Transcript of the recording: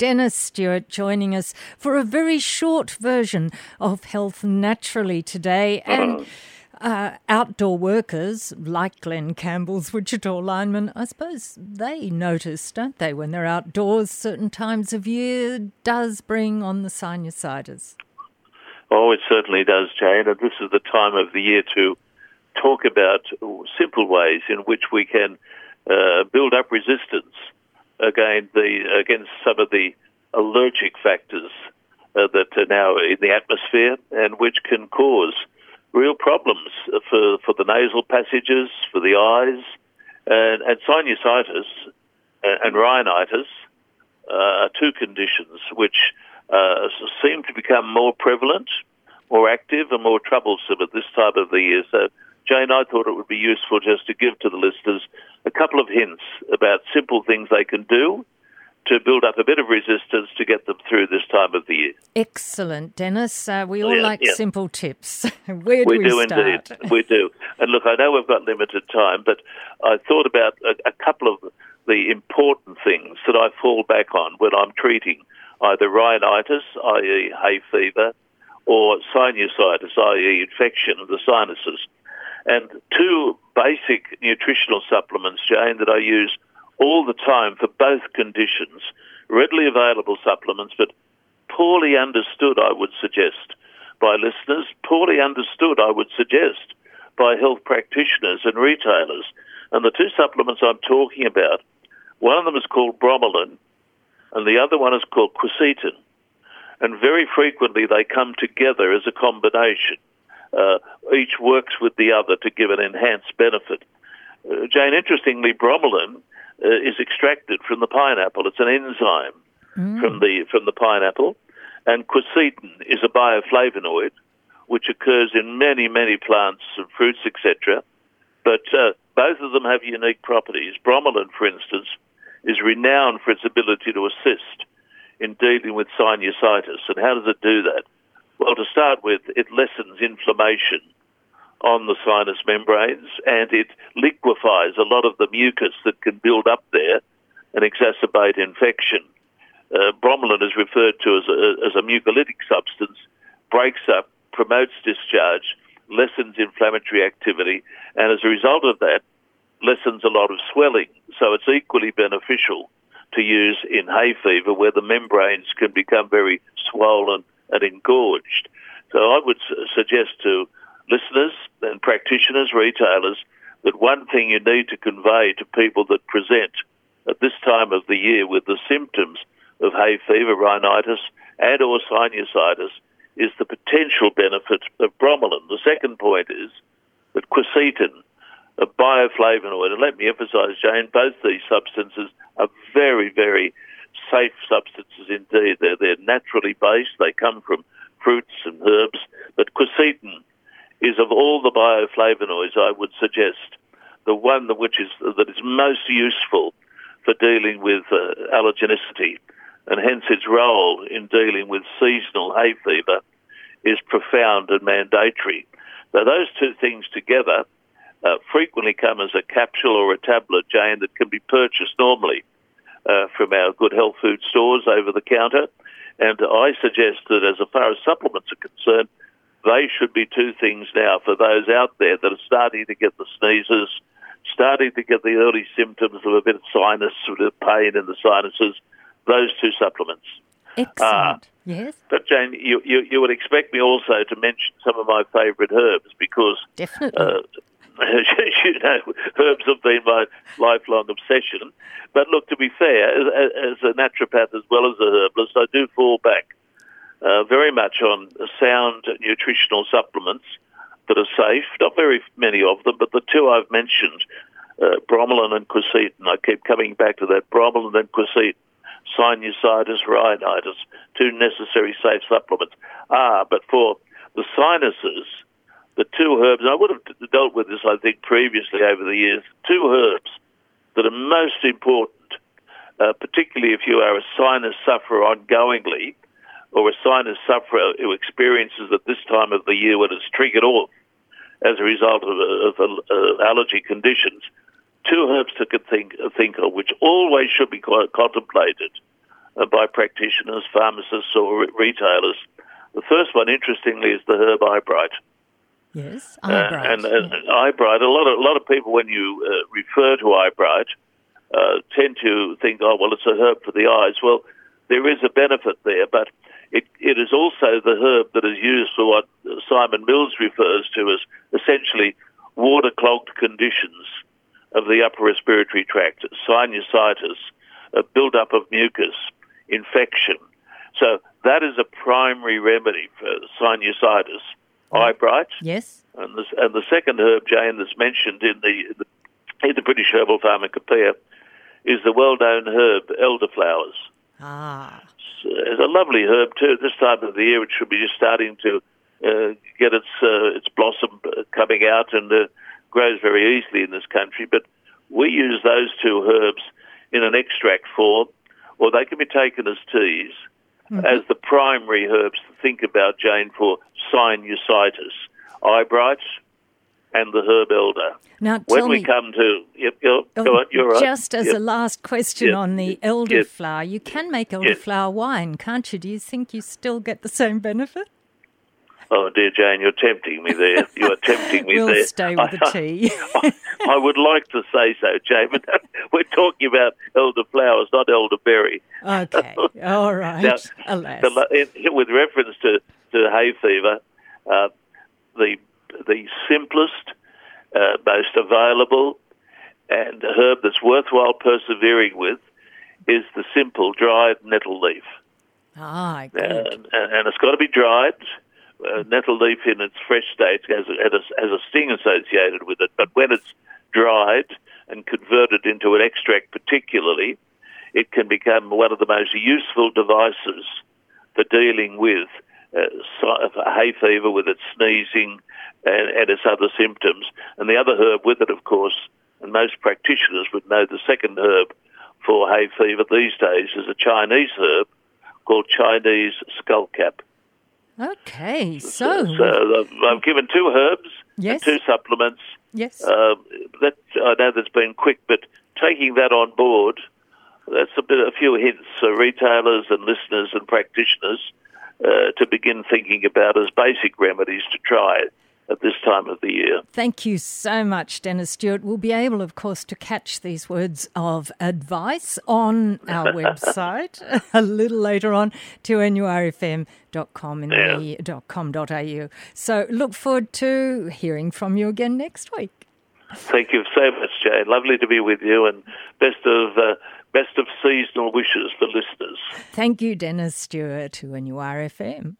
Dennis Stewart joining us for a very short version of Health Naturally today. And uh, outdoor workers, like Glen Campbell's Wichita lineman, I suppose they notice, don't they, when they're outdoors certain times of year, does bring on the sinusitis. Oh, it certainly does, Jane. And this is the time of the year to talk about simple ways in which we can uh, build up resistance against, the, against some of the allergic factors uh, that are now in the atmosphere and which can cause real problems for, for the nasal passages, for the eyes, and, and sinusitis and, and rhinitis uh, are two conditions which uh, seem to become more prevalent, more active, and more troublesome at this time of the year. So, Jane, I thought it would be useful just to give to the listeners a couple of hints about simple things they can do to build up a bit of resistance to get them through this time of the year. Excellent, Dennis. Uh, we all yeah, like yeah. simple tips. Where do we, we do start? indeed. we do. And look, I know we've got limited time, but I thought about a, a couple of the important things that I fall back on when I'm treating either rhinitis, i.e., hay fever, or sinusitis, i.e., infection of the sinuses. And two basic nutritional supplements, Jane, that I use all the time for both conditions. Readily available supplements, but poorly understood, I would suggest, by listeners, poorly understood, I would suggest, by health practitioners and retailers. And the two supplements I'm talking about, one of them is called bromelain, and the other one is called quercetin. And very frequently they come together as a combination. Uh, each works with the other to give an enhanced benefit. Uh, Jane, interestingly, bromelain uh, is extracted from the pineapple. It's an enzyme mm. from the from the pineapple, and quercetin is a bioflavonoid which occurs in many many plants and fruits, etc. But uh, both of them have unique properties. Bromelain, for instance, is renowned for its ability to assist in dealing with sinusitis. And how does it do that? Well, to start with, it lessens inflammation on the sinus membranes and it liquefies a lot of the mucus that can build up there and exacerbate infection. Uh, bromelain is referred to as a, as a mucolytic substance, breaks up, promotes discharge, lessens inflammatory activity, and as a result of that, lessens a lot of swelling. So it's equally beneficial to use in hay fever where the membranes can become very swollen and engorged. So I would suggest to listeners and practitioners, retailers, that one thing you need to convey to people that present at this time of the year with the symptoms of hay fever, rhinitis, and or sinusitis is the potential benefit of bromelain. The second point is that quercetin, a bioflavonoid, and let me emphasize, Jane, both these substances are very, very safe substances indeed. They're, they're naturally based. They come from fruits and herbs. But quercetin is of all the bioflavonoids, I would suggest the one which is that is most useful for dealing with uh, allergenicity, and hence its role in dealing with seasonal hay fever is profound and mandatory. Now, those two things together uh, frequently come as a capsule or a tablet, Jane, that can be purchased normally uh, from our good health food stores over the counter. And I suggest that as far as supplements are concerned, they should be two things now for those out there that are starting to get the sneezes, starting to get the early symptoms of a bit of sinus sort of pain in the sinuses. Those two supplements. Excellent. Uh, yes. But Jane, you, you, you would expect me also to mention some of my favourite herbs because definitely. Uh, you know, herbs have been my lifelong obsession. But look, to be fair, as, as a naturopath as well as a herbalist, I do fall back uh, very much on sound nutritional supplements that are safe. Not very many of them, but the two I've mentioned, uh, bromelain and quercetin. I keep coming back to that bromelain and quercetin. Sinusitis, rhinitis, two necessary safe supplements. Ah, but for the sinuses, the two herbs, I would have dealt with this, I think, previously over the years, two herbs that are most important, uh, particularly if you are a sinus sufferer ongoingly, or a sinus sufferer who experiences at this time of the year when it's triggered off as a result of, of, of allergy conditions, two herbs to think, think of which always should be contemplated uh, by practitioners, pharmacists, or retailers. The first one, interestingly, is the herb eyebright. Yes, eyebright. Uh, and eyebright. A lot of a lot of people, when you uh, refer to eyebright, uh, tend to think, oh well, it's a herb for the eyes. Well, there is a benefit there, but it, it is also the herb that is used for what Simon Mills refers to as essentially water-clogged conditions of the upper respiratory tract, sinusitis, a build-up of mucus, infection. So that is a primary remedy for sinusitis. Eyebright. Yes. And the, and the second herb, Jane, that's mentioned in the, in the, in the British Herbal Pharmacopoeia is the well-known herb elderflowers. Ah. It's a lovely herb too. At This time of the year, it should be just starting to uh, get its uh, its blossom coming out and uh, grows very easily in this country. But we use those two herbs in an extract form, or they can be taken as teas mm-hmm. as the primary herbs to think about, Jane, for sinusitis. Eyebright, and the herb elder. Now, when we me, come to, yep, go, oh, on, you're right. Just as yep. a last question yep. on the elderflower, you can make elderflower wine, can't you? Do you think you still get the same benefit? Oh dear Jane, you're tempting me there. You are tempting me we'll there. stay with the tea. I, I, would like to say so, Jane, but we're talking about elderflowers, not elderberry. Okay, all right. now, Alas. The, with reference to hay fever, uh, the the simplest, uh, most available, and herb that's worthwhile persevering with is the simple dried nettle leaf. Ah, good. And, and it's got to be dried. Uh, nettle leaf in its fresh state has a, has, a, has a sting associated with it, but when it's dried and converted into an extract, particularly, it can become one of the most useful devices for dealing with uh, hay fever, with its sneezing, and, and its other symptoms. And the other herb with it, of course, and most practitioners would know the second herb for hay fever these days is a Chinese herb called Chinese skullcap. Okay, so, so I've given two herbs yes. and two supplements. Yes, um, that I know that's been quick, but taking that on board, that's a bit a few hints for retailers and listeners and practitioners uh, to begin thinking about as basic remedies to try at this time of the year. Thank you so much, Dennis Stewart. We'll be able, of course, to catch these words of advice on our website a little later on, 2NURFM.com in yeah. the .com.au. So look forward to hearing from you again next week. Thank you so much, Jane. Lovely to be with you, and best of uh, best of seasonal wishes for listeners. Thank you, Dennis Stewart, 2NURFM.